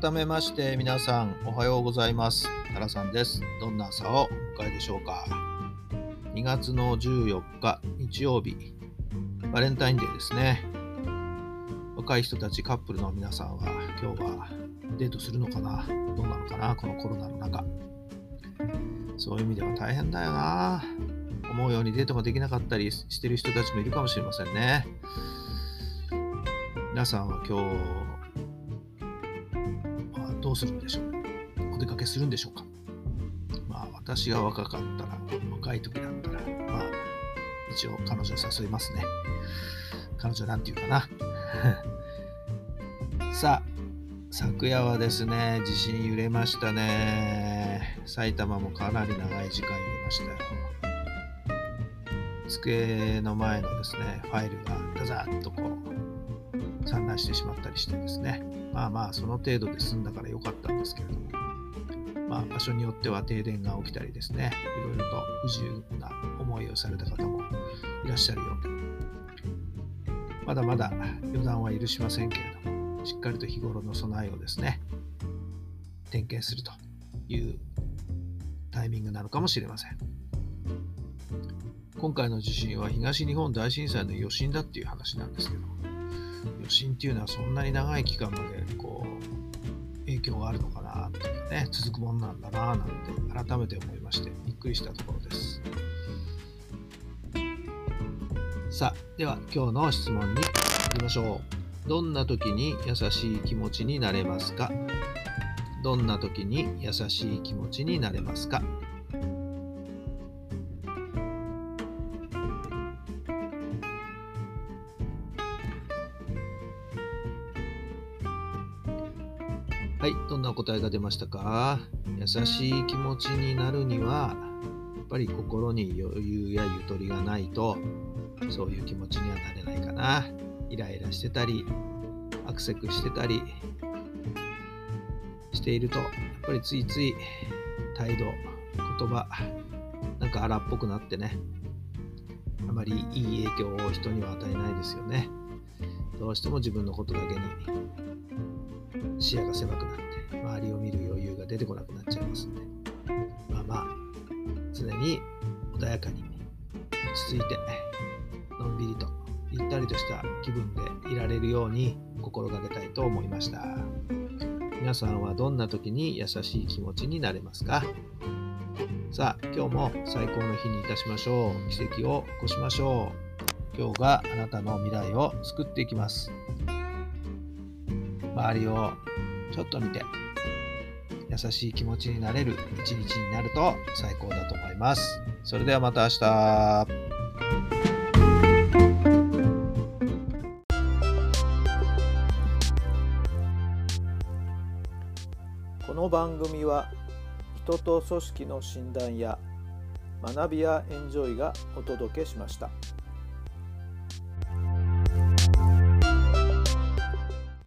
改めまして皆さんおはようございます。タラさんです。どんな朝をお迎えでしょうか。2月の14日日曜日バレンタインデーですね。若い人たちカップルの皆さんは今日はデートするのかな。どうなのかなこのコロナの中。そういう意味では大変だよな。思うようにデートができなかったりしてる人たちもいるかもしれませんね。皆さんは今日うするんでしょう？お出かけするんでしょうか？まあ私が若かったら若い時だったらまあ一応彼女誘いますね。彼女なんて言うかな。さあ昨夜はですね地震揺れましたね。埼玉もかなり長い時間揺れましたよ。机の前のですねファイルがガザッとこう散乱してしまったりしてですね。まあまあその程度で済んだから良かったんですけれども、まあ場所によっては停電が起きたりですね、いろいろと不自由な思いをされた方もいらっしゃるようで、まだまだ予断は許しませんけれども、しっかりと日頃の備えをですね、点検するというタイミングなのかもしれません。今回の地震は東日本大震災の余震だっていう話なんですけど、余震っていうのはそんなに長い期間までこう影響があるのかなというかね続くものなんだななんて改めて思いましてびっくりしたところです。さあでは今日の質問に行きましょう。どんな時に優しい気持ちになれますか？どんな時に優しい気持ちになれますか？はい、どんな答えが出ましたか？優しい気持ちになるには、やっぱり心に余裕やゆとりがないと、そういう気持ちにはなれないかな。イライラしてたり、アクセクしてたりしていると、やっぱりついつい態度、言葉、なんか荒っぽくなってね、あまりいい影響を人には与えないですよね。どうしても自分のことだけに視野が狭くなって周りを見る余裕が出てこなくなっちゃいますんで。まあまあ常に穏やかに落ち着いてのんびりとゆったりとした気分でいられるように心がけたいと思いました。皆さんはどんな時に優しい気持ちになれますか？さあ今日も最高の日にいたしましょう。奇跡を起こしましょう。今日があなたの未来を作っていきます。周りをちょっと見て優しい気持ちになれる一日になると最高だと思いますそれではまた明日この番組は人と組織の診断や学びやエンジョイがお届けしました。